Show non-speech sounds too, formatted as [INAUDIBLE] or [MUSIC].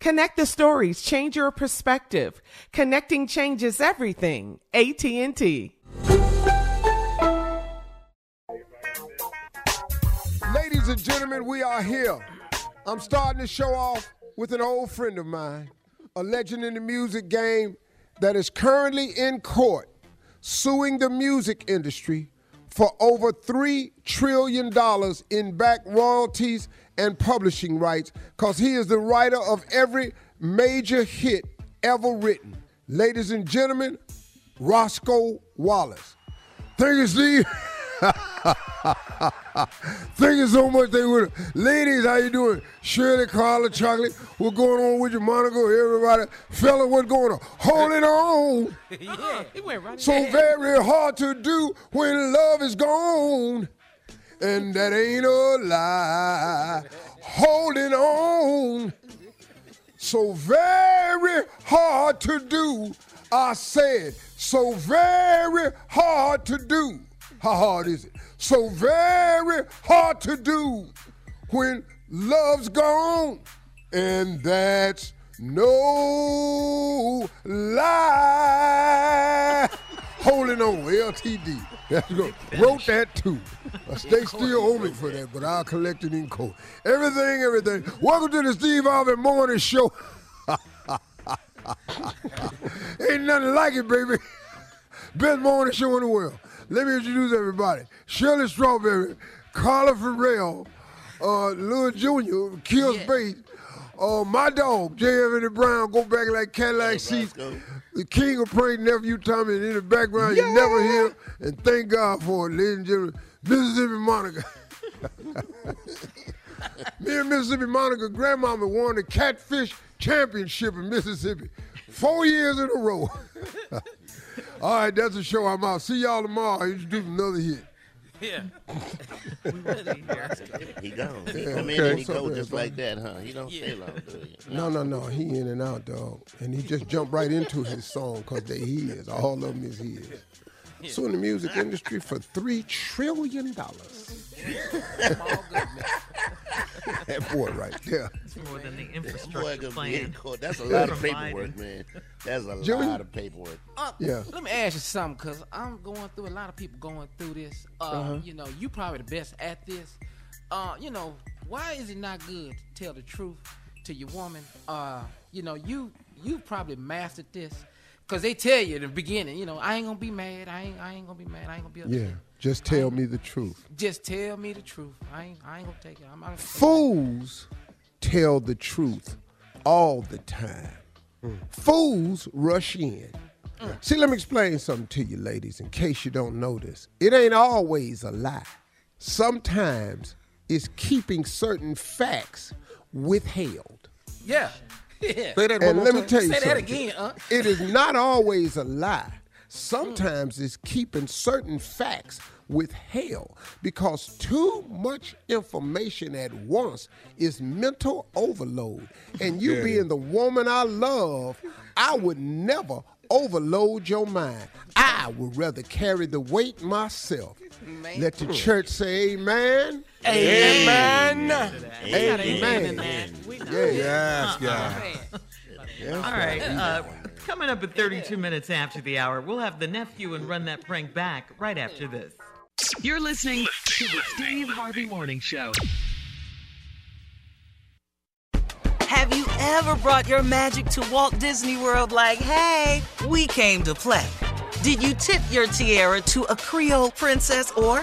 Connect the stories, change your perspective. Connecting changes everything. AT&T. Ladies and gentlemen, we are here. I'm starting to show off with an old friend of mine, a legend in the music game that is currently in court suing the music industry for over $3 trillion in back royalties and publishing rights because he is the writer of every major hit ever written. Ladies and gentlemen, Roscoe Wallace. Thank you, Steve. [LAUGHS] Thank you so much. They would ladies, how you doing? Shirley, Carla, Chocolate, what's going on with you, Monica? Everybody, fella, what's going on? Holding on. [LAUGHS] yeah, he went right So very hard to do when love is gone. And that ain't a lie. Holding on. So very hard to do. I said, so very hard to do. How hard is it? So very hard to do when love's gone. And that's no lie. Holding on, LTD. That's good. Wrote that too. Stay still owe me for that, but I'll collect it in court. Everything, everything. Welcome to the Steve Harvey Morning Show. [LAUGHS] Ain't nothing like it, baby. Best morning show in the world. Let me introduce everybody. Shirley Strawberry, Carla Ferrell, uh, Lil Jr., Kill Space, uh, my dog, J. Anthony Brown, go back like Cadillac seats. The king of prank nephew Tommy, and in the background you never hear, and thank God for it, ladies and gentlemen, Mississippi Monica. [LAUGHS] Me and Mississippi Monica grandmama won the catfish championship in Mississippi. Four years in a row. [LAUGHS] All right, that's the show. I'm out. See y'all tomorrow. Introduce another hit. Yeah. [LAUGHS] He gone. He Yeah, come okay. in and he What's go just brother? like that, huh? He don't stay long, do he? No, no, no. He in and out, dog. And he just jumped right into his song because they his. All of them is his. So in the music industry for three trillion dollars. [LAUGHS] [LAUGHS] that boy right there. It's more than the infrastructure gonna plan. That's a [LAUGHS] lot of paperwork, man. That's a Jimmy? lot of paperwork. Uh, Yeah. Let me ask you something, cause I'm going through a lot of people going through this. Uh, Uh-huh. You know, you probably the best at this. Uh, you know, why is it not good to tell the truth to your woman? Uh, you know, you you probably mastered this, cause they tell you in the beginning. You know, I ain't gonna be mad. I ain't I ain't gonna be mad. I ain't gonna be upset. Yeah. Just tell me the truth. Just tell me the truth. I ain't I ain't gonna take it. I'm not gonna take it. Fools tell the truth all the time. Fools rush in. Mm. See, let me explain something to you, ladies, in case you don't know this. It ain't always a lie. Sometimes it's keeping certain facts withheld. Yeah. Yeah. Say that and let me tell you Say that something. again, huh? It is [LAUGHS] not always a lie. Sometimes mm. it's keeping certain facts withheld because too much information at once is mental overload. And you being the woman I love, I would never overload your mind. I would rather carry the weight myself. Let the church say amen. Amen. Amen. Yes, God. All right. Uh, coming up at 32 minutes after the hour, we'll have the nephew and run that prank back right after this. You're listening to the Steve Harvey Morning Show. Have you ever brought your magic to Walt Disney World like, hey, we came to play? Did you tip your tiara to a Creole princess or